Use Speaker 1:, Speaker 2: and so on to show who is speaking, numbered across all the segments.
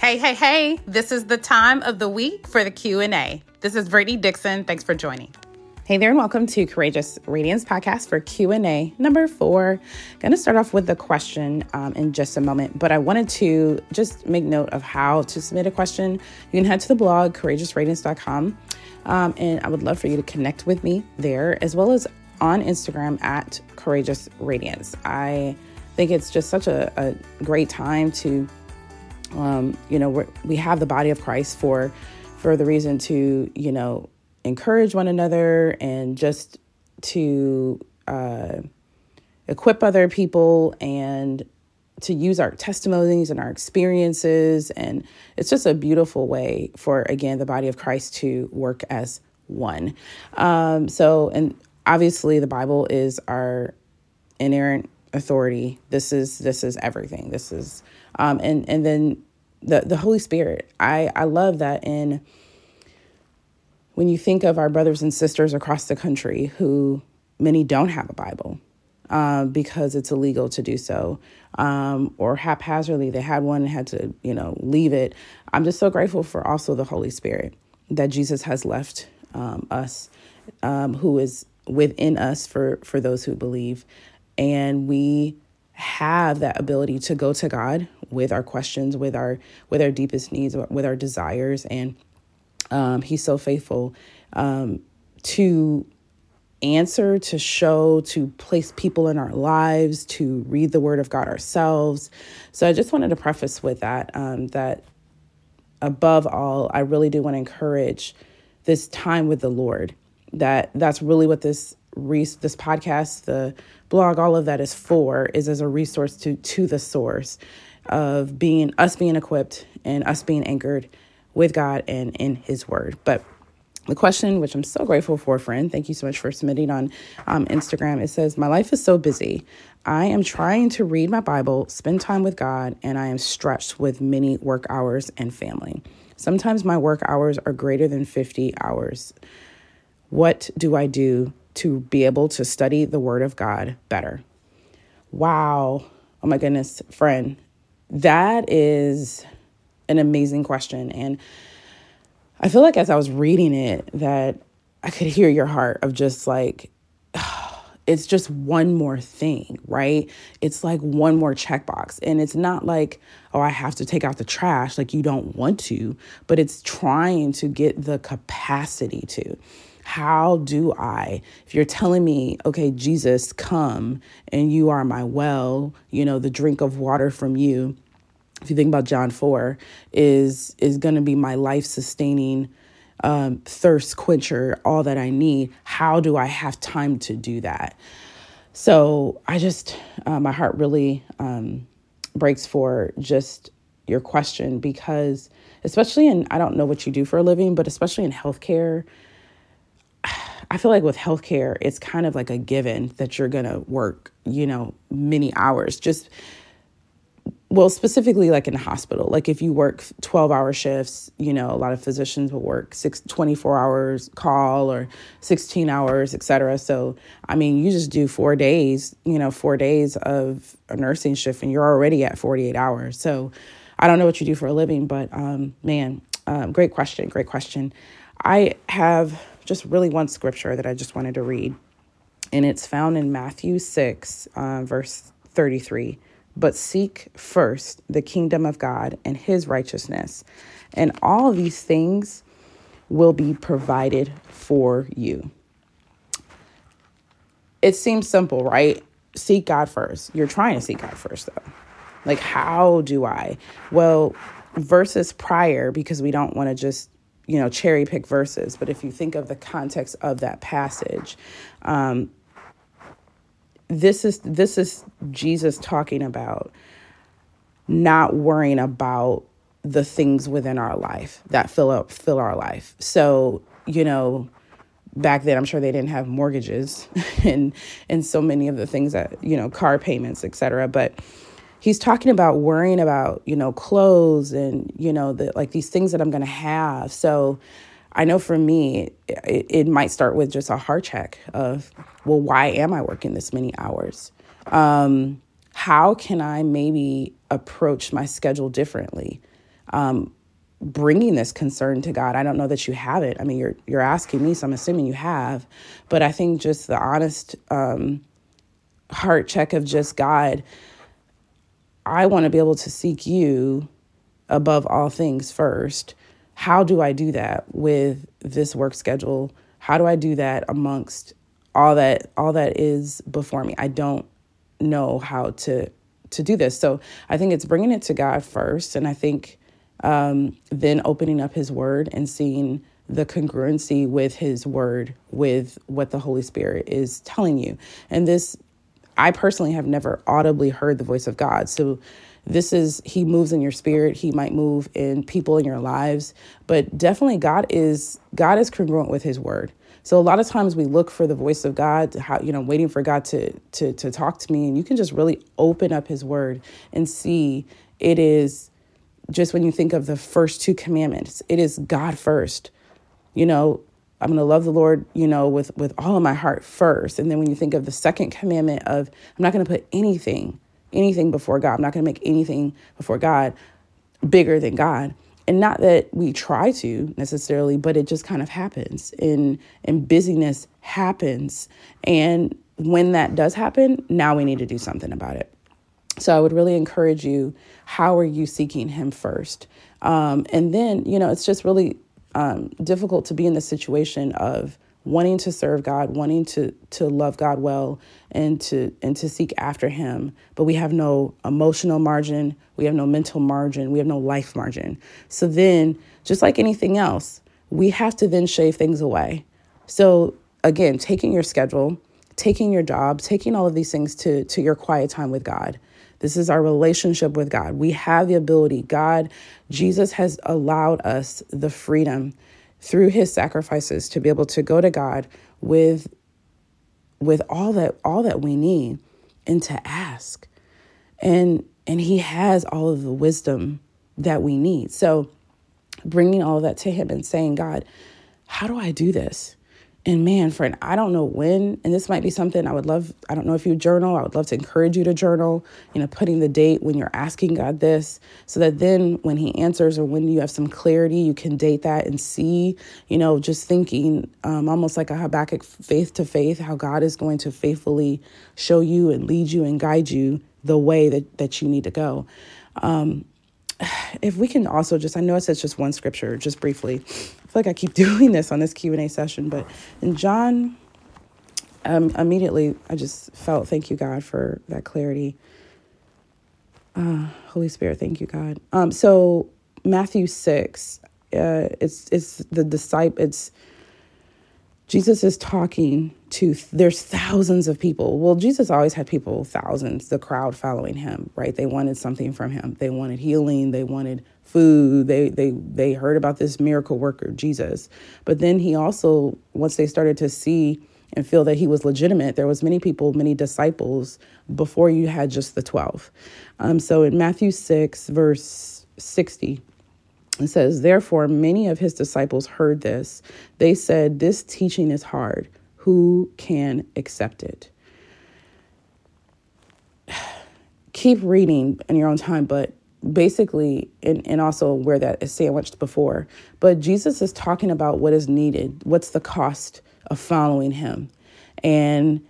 Speaker 1: Hey, hey, hey. This is the time of the week for the Q&A. This is Brittany Dixon. Thanks for joining. Hey there and welcome to Courageous Radiance podcast for Q&A number 4. Going to start off with the question um, in just a moment, but I wanted to just make note of how to submit a question. You can head to the blog courageousradiance.com um, and I would love for you to connect with me there as well as on Instagram at Courageous Radiance. I think it's just such a, a great time to, um, you know, we have the body of Christ for for the reason to, you know, encourage one another and just to uh, equip other people and to use our testimonies and our experiences. And it's just a beautiful way for, again, the body of Christ to work as one. Um, so, and obviously, the Bible is our inerrant authority. This is this is everything. This is um, and and then the the Holy Spirit. I I love that in when you think of our brothers and sisters across the country who many don't have a Bible uh, because it's illegal to do so, um, or haphazardly they had one and had to you know leave it. I'm just so grateful for also the Holy Spirit that Jesus has left um, us, um, who is within us for for those who believe and we have that ability to go to God with our questions, with our with our deepest needs, with our desires, and um, He's so faithful um, to answer, to show, to place people in our lives, to read the Word of God ourselves. So I just wanted to preface with that um, that above all, I really do want to encourage this time with the Lord. That that's really what this this podcast, the blog, all of that is for is as a resource to to the source of being us being equipped and us being anchored with God and in His Word. But the question, which I'm so grateful for, friend, thank you so much for submitting on um, Instagram. It says, My life is so busy. I am trying to read my Bible, spend time with God, and I am stretched with many work hours and family. Sometimes my work hours are greater than 50 hours. What do I do to be able to study the Word of God better? Wow. Oh my goodness, friend. That is an amazing question. And I feel like as I was reading it, that I could hear your heart of just like, it's just one more thing, right? It's like one more checkbox. And it's not like, oh, I have to take out the trash, like you don't want to, but it's trying to get the capacity to. How do I, if you're telling me, okay, Jesus, come and you are my well, you know, the drink of water from you, if you think about John 4, is is going to be my life sustaining um, thirst quencher, all that I need. How do I have time to do that? So I just, uh, my heart really um, breaks for just your question because, especially in, I don't know what you do for a living, but especially in healthcare, I feel like with healthcare, it's kind of like a given that you're going to work, you know, many hours. Just, well, specifically like in a hospital. Like if you work 12 hour shifts, you know, a lot of physicians will work six, 24 hours call or 16 hours, et cetera. So, I mean, you just do four days, you know, four days of a nursing shift and you're already at 48 hours. So, I don't know what you do for a living, but um, man, um, great question. Great question. I have just really one scripture that I just wanted to read. And it's found in Matthew 6, uh, verse 33. But seek first the kingdom of God and his righteousness, and all these things will be provided for you. It seems simple, right? Seek God first. You're trying to seek God first, though. Like, how do I? Well, verses prior, because we don't want to just you know, cherry pick verses, but if you think of the context of that passage, um, this is this is Jesus talking about not worrying about the things within our life that fill up fill our life. So, you know, back then I'm sure they didn't have mortgages and and so many of the things that, you know, car payments, etc. But he's talking about worrying about you know clothes and you know the like these things that i'm going to have so i know for me it, it, might start with just a heart check of well why am i working this many hours um, how can i maybe approach my schedule differently um, bringing this concern to God. I don't know that you have it. I mean, you're you're asking me, so I'm assuming you have. But I think just the honest um, heart check of just God. I want to be able to seek you above all things first. How do I do that with this work schedule? How do I do that amongst all that all that is before me? I don't know how to to do this. So I think it's bringing it to God first, and I think um, then opening up His Word and seeing the congruency with His Word with what the Holy Spirit is telling you. And this, I personally have never audibly heard the voice of God. So this is He moves in your spirit. He might move in people in your lives, but definitely God is God is congruent with His Word. So a lot of times we look for the voice of God, how you know, waiting for God to to to talk to me, and you can just really open up His Word and see it is just when you think of the first two commandments, it is God first. You know, I'm going to love the Lord, you know, with with all of my heart first. And then when you think of the second commandment of I'm not going to put anything anything before God. I'm not going to make anything before God bigger than God. And not that we try to necessarily, but it just kind of happens. And and busyness happens. And when that does happen, now we need to do something about it. So I would really encourage you how are you seeking Him first? Um, and then, you know, it's just really um, difficult to be in the situation of wanting to serve God, wanting to to love God well and to and to seek after him, but we have no emotional margin, we have no mental margin, we have no life margin. So then, just like anything else, we have to then shave things away. So again, taking your schedule, taking your job, taking all of these things to to your quiet time with God this is our relationship with God. We have the ability. God, Jesus has allowed us the freedom through his sacrifices to be able to go to God with with all that all that we need and to ask. And and he has all of the wisdom that we need. So bringing all of that to him and saying, God, how do I do this? And man, friend, I don't know when, and this might be something I would love. I don't know if you journal. I would love to encourage you to journal, you know, putting the date when you're asking God this, so that then when He answers or when you have some clarity, you can date that and see, you know, just thinking um, almost like a Habakkuk faith to faith, how God is going to faithfully show you and lead you and guide you the way that, that you need to go. Um, if we can also just, I know it says just one scripture, just briefly I feel like I keep doing this on this Q and A session, but in John, um, immediately I just felt thank you God for that clarity. Uh, Holy Spirit, thank you God. Um, so Matthew six, uh, it's it's the disciple. It's Jesus is talking to there's thousands of people. Well, Jesus always had people, thousands, the crowd following him, right? They wanted something from him. They wanted healing, they wanted food. They they they heard about this miracle worker, Jesus. But then he also once they started to see and feel that he was legitimate, there was many people, many disciples before you had just the 12. Um, so in Matthew 6 verse 60, it says, Therefore, many of his disciples heard this. They said, This teaching is hard. Who can accept it? Keep reading in your own time, but basically, and, and also where that is sandwiched before, but Jesus is talking about what is needed, what's the cost of following him. And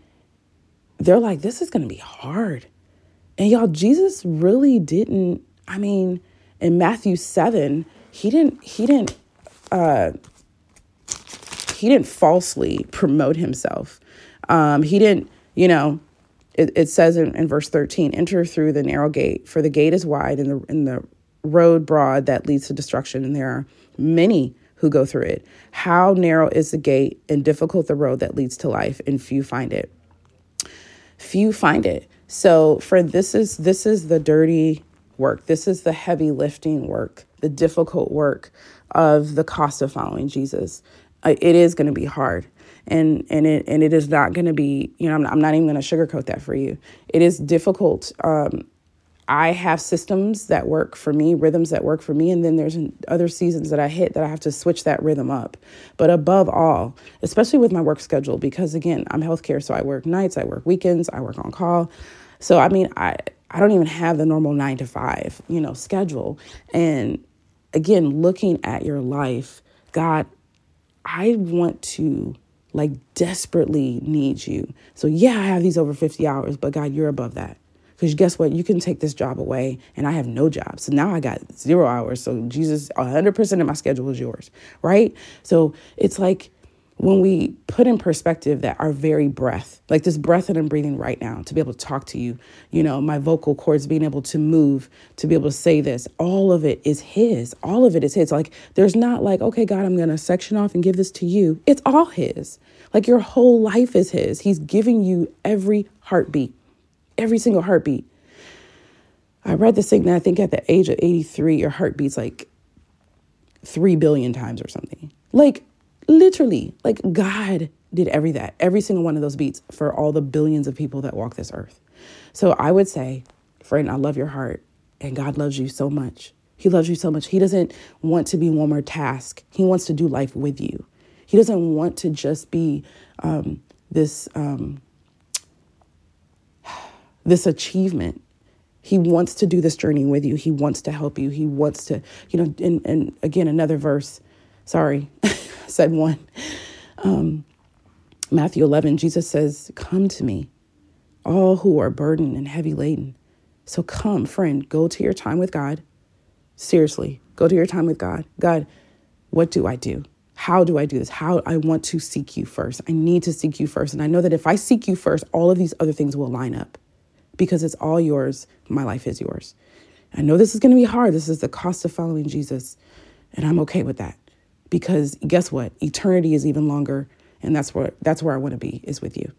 Speaker 1: they're like, This is going to be hard. And y'all, Jesus really didn't, I mean, in Matthew 7, he didn't he didn't uh, he didn't falsely promote himself. Um, he didn't, you know, it, it says in, in, verse 13, enter through the narrow gate, for the gate is wide and the and the road broad that leads to destruction, and there are many who go through it. How narrow is the gate and difficult the road that leads to life, and few find it. Few find it. So, friend, this is this is the dirty work. This is the heavy lifting work, the difficult work of the cost of following Jesus. It is going to be hard. And, and it and it is not going to be you know I'm not, I'm not even going to sugarcoat that for you. It is difficult. Um, I have systems that work for me, rhythms that work for me, and then there's other seasons that I hit that I have to switch that rhythm up. But above all, especially with my work schedule, because again, I'm healthcare, so I work nights, I work weekends, I work on call. So I mean, I I don't even have the normal nine to five, you know, schedule. And again, looking at your life, God, I want to like desperately need you. So, yeah, I have these over 50 hours, but God, you're above that. Because guess what? You can take this job away and I have no job. So now I got zero hours. So, Jesus, 100% of my schedule is yours, right? So, it's like, when we put in perspective that our very breath, like this breath that I'm breathing right now, to be able to talk to you, you know, my vocal cords being able to move, to be able to say this, all of it is His. All of it is His. Like, there's not like, okay, God, I'm going to section off and give this to you. It's all His. Like, your whole life is His. He's giving you every heartbeat, every single heartbeat. I read this thing that I think at the age of 83, your heart beats like 3 billion times or something. Like, Literally, like God did every that, every single one of those beats for all the billions of people that walk this earth. So I would say, friend, I love your heart, and God loves you so much. He loves you so much. He doesn't want to be one more task. He wants to do life with you. He doesn't want to just be um, this um, this achievement. He wants to do this journey with you. He wants to help you. He wants to, you know, and, and again, another verse. Sorry. said one. Um, Matthew 11, Jesus says, Come to me, all who are burdened and heavy laden. So come, friend, go to your time with God. Seriously, go to your time with God. God, what do I do? How do I do this? How I want to seek you first. I need to seek you first. And I know that if I seek you first, all of these other things will line up because it's all yours. My life is yours. I know this is going to be hard. This is the cost of following Jesus. And I'm okay with that because guess what? Eternity is even longer, and that's where that's where I want to be is with you.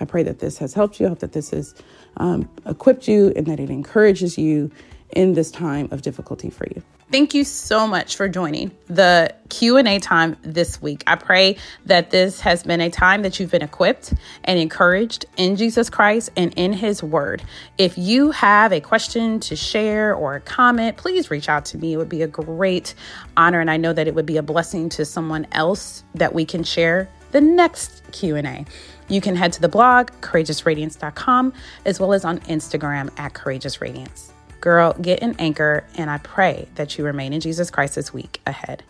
Speaker 1: I pray that this has helped you. I hope that this has um, equipped you and that it encourages you in this time of difficulty for you. Thank you so much for joining the Q&A time this week. I pray that this has been a time that you've been equipped and encouraged in Jesus Christ and in his word. If you have a question to share or a comment, please reach out to me. It would be a great honor and I know that it would be a blessing to someone else that we can share the next Q&A. You can head to the blog courageousradiance.com as well as on Instagram at courageousradiance. Girl, get an anchor, and I pray that you remain in Jesus Christ this week ahead.